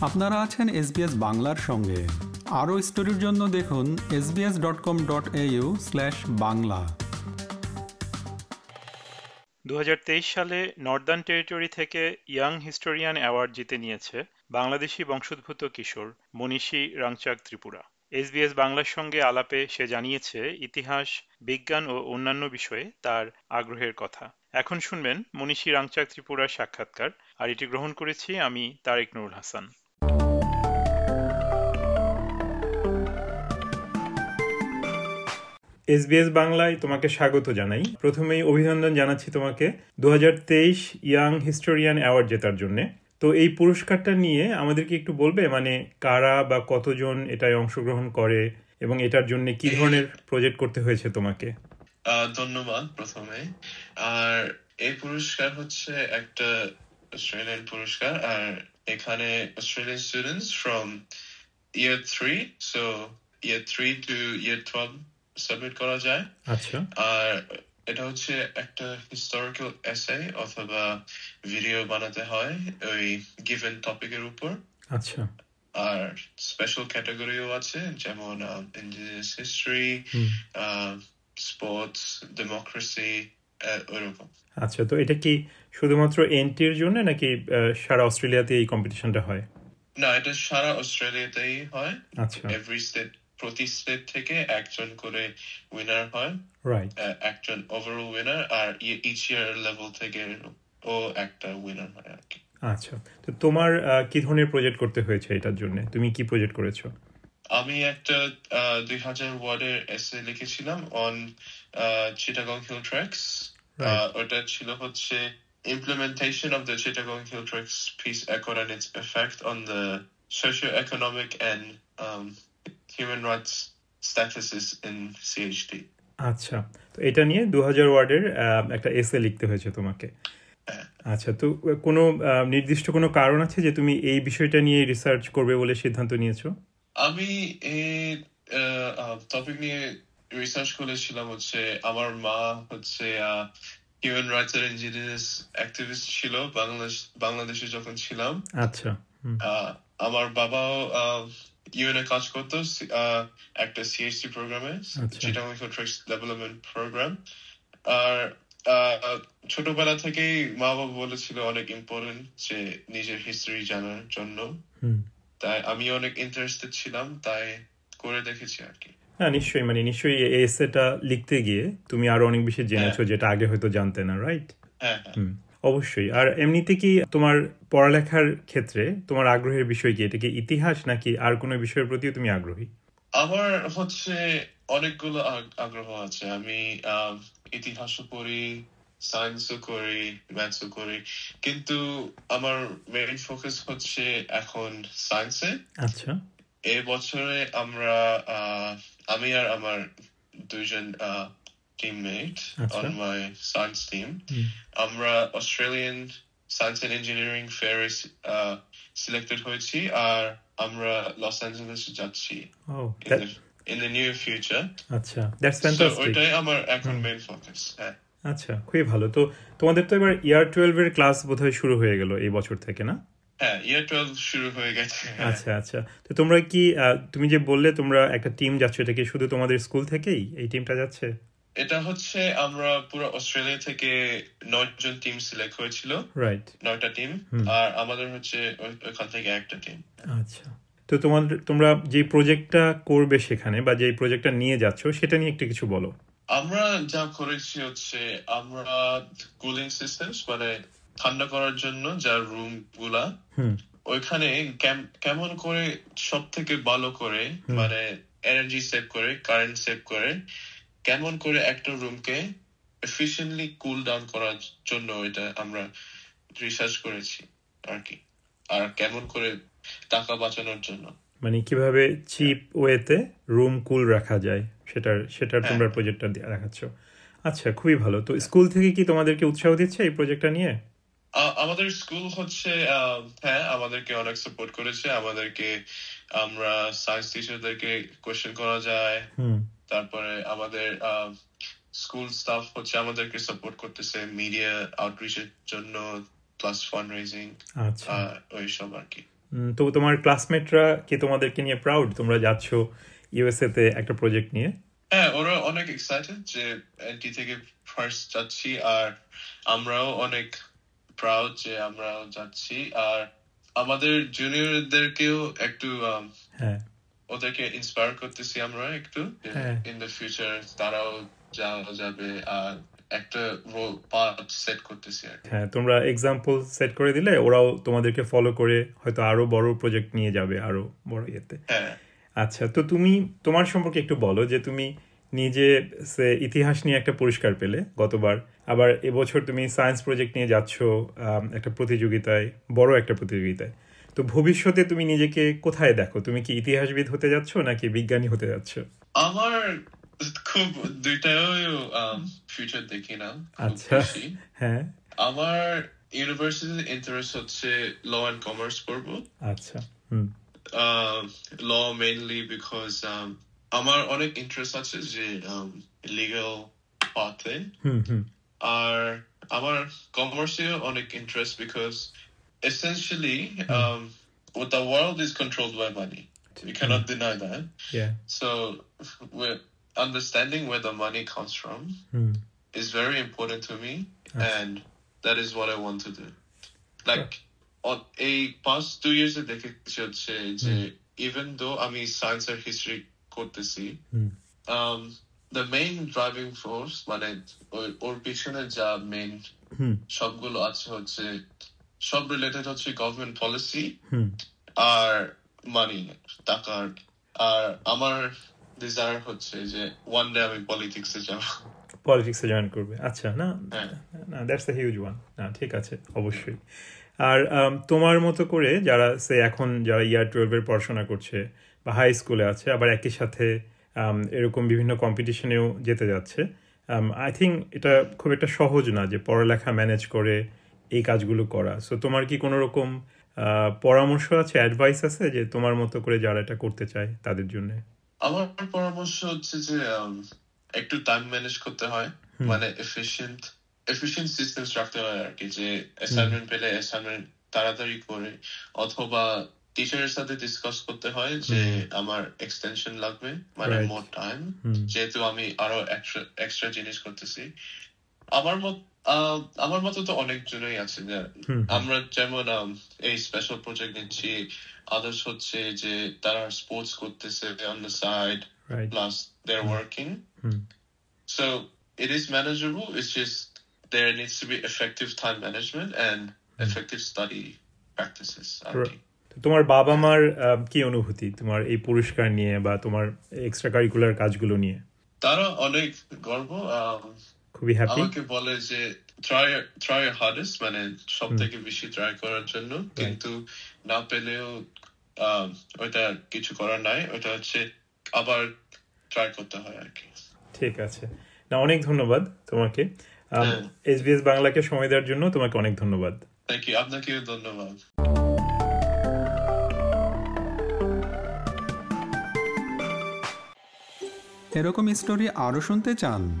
আপনারা আছেন এসবিএস বাংলার সঙ্গে। আরও স্টোরির জন্য দেখুন SBS dot com dot au slash Bangla দু সালে নর্দার্ন টেরিটরি থেকে ইয়াং হিস্টোরিয়ান অ্যাওয়ার্ড জিতে নিয়েছে বাংলাদেশি বংশোদ্ভূত কিশোর মনীষী রাংচাক ত্রিপুরা। এসবিএস বাংলার সঙ্গে আলাপে সে জানিয়েছে, ইতিহাস, বিজ্ঞান ও অন্যান্য বিষয়ে তার আগ্রহের কথা। এখন শুনবেন মনীষী রাংচাক ত্রিপুরার সাক্ষাৎকার। আর এটি গ্রহণ করেছি আমি তারেক নুরুল হাসান। এসবিএস বাংলায় তোমাকে স্বাগত জানাই। প্রথমেই অভিনন্দন জানাচ্ছি তোমাকে দু ইয়াং হিস্টোরিয়ান অ্যাওয়ার্ড জেতার জন্য। তো এই পুরস্কারটা নিয়ে আমাদেরকে একটু বলবে মানে কারা বা কতজন এটায় অংশগ্রহণ করে এবং এটার জন্য কি ধরনের প্রজেক্ট করতে হয়েছে তোমাকে? ধন্যবাদ প্রথমে আর এই পুরস্কার হচ্ছে একটা অস্ট্রেলিয়ান পুরস্কার, আর এখানে Australian students from year three so year three to year twelve submit করা যায়। আচ্ছা। আর এটা হচ্ছে একটা হিস্টোরিক্যাল এসে অথবা ভিডিও বানাতে হয় ওই গিভেন টপিকের উপর। আচ্ছা। আর স্পেশাল ক্যাটাগরিও আছে যেমন ইন্ডিজিনাস হিস্ট্রি স্পোর্টস ডেমোক্রেসি ওইরকম। আচ্ছা তো এটা কি শুধুমাত্র এনটির জন্য নাকি সারা অস্ট্রেলিয়াতে এই কম্পিটিশনটা হয়? না এটা সারা অস্ট্রেলিয়াতেই হয়। আচ্ছা। এভরি স্টেট প্রতি স্টেট থেকে একজন করে উইনার হয়। রাইট একজন ওভারঅল উইনার আর ইচ ইয়ার লেভেল থেকে ও একটা উইনার হয় আর কি। আচ্ছা। তো তোমার কি ধরনের প্রজেক্ট করতে হয়েছে এটার জন্য? তুমি কি প্রজেক্ট করেছ? আমি একটা দুই হাজার ওয়ার্ডের এসে লিখেছিলাম অন চিটাগং হিল ট্র্যাক্স ওটা ছিল হচ্ছে implementation of the Chittagong Hill Tracks Peace Accord and its effect on the socio-economic and um, human rights statuses in CHD. আচ্ছা তো এটা নিয়ে দু হাজার ওয়ার্ডের একটা এসে লিখতে হয়েছে তোমাকে। আচ্ছা তো কোনো নির্দিষ্ট কোনো কারণ আছে যে তুমি এই বিষয়টা নিয়ে রিসার্চ করবে বলে সিদ্ধান্ত নিয়েছো? আমি এই টপিক নিয়ে রিসার্চ করেছিলাম হচ্ছে আমার মা হচ্ছে হিউম্যান রাইটস এর ইন্ডিজিনিয়াস অ্যাক্টিভিস্ট ছিল বাংলাদেশ বাংলাদেশে যখন ছিলাম। আচ্ছা আমার বাবাও ইউএনএ কাজ করতো একটা সিএইচডি প্রোগ্রামে চিটাগং ট্রেক্স ডেভেলপমেন্ট প্রোগ্রাম আর ছোটবেলা থেকেই মা বাবা বলেছিল অনেক ইম্পর্টেন্ট যে নিজের হিস্ট্রি জানার জন্য। তাই আমি অনেক ইন্টারেস্টেড ছিলাম তাই করে দেখেছি আর কি। হ্যাঁ নিশ্চয়ই মানে নিশ্চয়ই এসেটা লিখতে গিয়ে তুমি আরও অনেক বেশি জেনেছো যেটা আগে হয়তো জানতে না রাইট হ্যাঁ অবশ্যই। আর এমনিতে কি তোমার পড়ালেখার ক্ষেত্রে তোমার আগ্রহের বিষয় কি? এটা কি ইতিহাস নাকি আর কোনো বিষয়ের প্রতিও তুমি আগ্রহী? আমার হচ্ছে অনেকগুলো আগ্রহ আছে। আমি ইতিহাসও পড়ি সায়েন্সও করি ম্যাথসও করি। কিন্তু আমার মেইন ফোকাস হচ্ছে এখন সায়েন্সে আচ্ছা। এই বছরে আমরা আমি আর আমার দুইজন teammate on my science team আমরা Australian science and engineering fair selected হয়েছি আর আমরা লস অ্যাঞ্জেলেস যাচ্ছি ইন দ্য নিউ ফিউচার আচ্ছা দ্যাটস ফ্যান্টাস্টিক ওইটাই আমার এখন মেইন ফোকাস হ্যাঁ আচ্ছা খুবই ভালো। তো তোমাদের তো এবার ইয়ার টুয়েলভ এর ক্লাস বোধহয় শুরু হয়ে গেল এই বছর থেকে না? হ্যাঁ ইয়ার টুয়েলভ শুরু হয়ে গেছে। আচ্ছা আচ্ছা। তো তোমরা কি তুমি যে বললে তোমরা একটা টিম যাচ্ছ এটা কি শুধু তোমাদের স্কুল থেকেই এই টিমটা যাচ্ছে? এটা হচ্ছে আমরা পুরো অস্ট্রেলিয়া থেকে নয়জন টিম সিলেক্ট হয়েছিল রাইট নয়টা টিম আর আমাদের হচ্ছে ওইখান থেকে একটা টিম আচ্ছা। তো তোমাদের তোমরা যে প্রজেক্টটা করবে সেখানে বা যে প্রজেক্টটা নিয়ে যাচ্ছ সেটা নিয়ে একটু কিছু বলো। আমরা যা করেছি হচ্ছে আমরা কুলিং সিস্টেমস মানে ঠান্ডা করার জন্য যা রুমগুলা ওইখানে কেমন করে সব থেকে ভালো করে মানে এনার্জি সেভ করে কারেন্ট সেভ করে কেমন করে একটা রুমকে এফিসিয়েন্টলি কুল ডাউন করার জন্য এটা আমরা রিসার্চ করেছি আর কি। আর কেমন করে টাকা বাঁচানোর জন্য। মানে কীভাবে চিপ ওয়েতে রুম কুল রাখা যায় সেটার সেটার তোমরা প্রজেক্টটা দিয়ে দেখাচ্ছ আচ্ছা খুবই ভালো। তো স্কুল থেকে কি তোমাদেরকে উৎসাহ দিচ্ছে এই প্রজেক্টটা নিয়ে? আমাদের স্কুল হচ্ছে হ্যাঁ আমাদেরকে অনেক সাপোর্ট করেছে। আমাদেরকে আমরা সায়েন্স টিচারদেরকে কোয়েশ্চেন করা যায়। তারপরে আমাদের স্কুল স্টাফ হচ্ছে আমাদেরকে সাপোর্ট করতেছে মিডিয়া আউটরিচের জন্য প্লাস ফান্ড রেজিং ওই সব আর কি। তো তোমার ক্লাসমেটরা কি তোমাদেরকে নিয়ে প্রাউড তোমরা যাচ্ছ ইউএসএ তে একটা প্রজেক্ট নিয়ে? হ্যাঁ ওরা অনেক এক্সাইটেড যে এনটি থেকে ফার্স্ট যাচ্ছি আর আমরাও অনেক প্রাউড যে আমরাও যাচ্ছি। আর আমাদের জুনিয়রদেরকেও একটু হ্যাঁ। ওদেরকে ইন্সপায়ার করতেছি আমরা একটু। ইন দ্য ফিউচার তারাও যাওয়া যাবে আর একটা রোল পার্ট সেট করতেছি আর হ্যাঁ তোমরা এক্সাম্পল সেট করে দিলে ওরাও তোমাদেরকে ফলো করে হয়তো আরও বড় প্রজেক্ট নিয়ে যাবে আরও বড় ইয়েতে। হ্যাঁ। আচ্ছা তো তুমি তোমার সম্পর্কে একটু বলো যে তুমি নিজে সে ইতিহাস নিয়ে একটা পুরস্কার পেলে গতবার। আবার এবছর তুমি সায়েন্স প্রজেক্ট নিয়ে যাচ্ছ একটা প্রতিযোগিতায় বড় একটা প্রতিযোগিতায়। তো ভবিষ্যতে তুমি নিজেকে কোথায় দেখো? তুমি কি ইতিহাসবিদ হতে যাচ্ছ নাকি বিজ্ঞানী হতে যাচ্ছ? আমার খুব দুইটাও ফিউচার দেখি না আচ্ছা। হ্যাঁ। আমার ইউনিভার্সিটির ইন্টারেস্ট হচ্ছে ল অ্যান্ড কমার্স পড়ব। আচ্ছা হুম। ল মেইনলি বিকজ um, আমার অনেক ইন্টারেস্ট আছে যে লিগাল পাথে হুম হুম। আর আমার কমার্সেও অনেক interest because essentially um, what the world is controlled by money you cannot deny that yeah so we're understanding where the money comes from hmm is very important to me and that is what I want to do. Like on a past two years এ দেখেছি হচ্ছে যে even though আমি science আর history করতেছি হুম um, the main driving force মানে ওর- ওর পিছনে যা main হুম সবগুলো আছে হচ্ছে সব রিলেটেড হচ্ছে গভর্নমেন্ট পলিসি আর মানি টাকার আর আমার ডিজায়ার হচ্ছে যে ওয়ান ডে আমি পলিটিক্সে যাব। পলিটিক্সে জয়েন করবে। আচ্ছা না হ্যাঁ। না দ্যাটস এ হিউজ ওয়ান না ঠিক আছে অবশ্যই। আর তোমার মতো করে যারা সে এখন যারা ইয়ার টুয়েলভের পড়াশোনা করছে বা হাই স্কুলে আছে আবার একই সাথে এরকম বিভিন্ন কম্পিটিশনেও যেতে যাচ্ছে আই থিঙ্ক এটা খুব একটা সহজ না যে পড়ালেখা ম্যানেজ করে এই কাজগুলো করা। সো তোমার কি কোনো রকম পরামর্শ আছে অ্যাডভাইস আছে যে তোমার মতো করে যারা এটা করতে চায় তাদের জন্য? আমার পরামর্শ হচ্ছে যে একটু টাইম ম্যানেজ করতে হয়। মানে এফিশিয়েন্ট এফিশিয়েন্ট সিস্টেমস রাখতে হয় আর কি যে অ্যাসাইনমেন্ট পেলে অ্যাসাইনমেন্ট তাড়াতাড়ি করে। অথবা টিচারের সাথে ডিসকাস করতে হয় যে আমার এক্সটেনশন লাগবে মানে. মোর টাইম যেহেতু আমি আরও এক্সট্রা জিনিস করতেছি। আমার মত আমার মতো তো অনেকজনই আছে যে আমরা যেমন এই স্পেশাল প্রজেক্ট নিচ্ছি আদার্স হচ্ছে যে তারা স্পোর্টস করতেছে on the side they're working. Hmm So it is manageable. It's just there needs to be effective time management and effective study practices. তোমার বাবা মার কি অনুভূতি তোমার এই পুরস্কার নিয়ে বা তোমার এক্সট্রা কারিকুলার কাজগুলো নিয়ে তারা অনেক গর্ব খুবই হ্যাপি আমাকে বলে যে try your hardest মানে সব থেকে বেশি ট্রাই করার জন্য। কিন্তু না পেলেও ওইটা কিছু করার নাই। ওইটা হচ্ছে আবার ট্রাই করতে হয় আর কি। ঠিক আছে। না অনেক ধন্যবাদ তোমাকে। হ্যাঁ। এসবিএস বাংলাকে সময় দেওয়ার জন্য তোমাকে অনেক ধন্যবাদ। থ্যাংক ইউ আপনাকেও ধন্যবাদ। এরকম স্টোরি আরও শুনতে চান?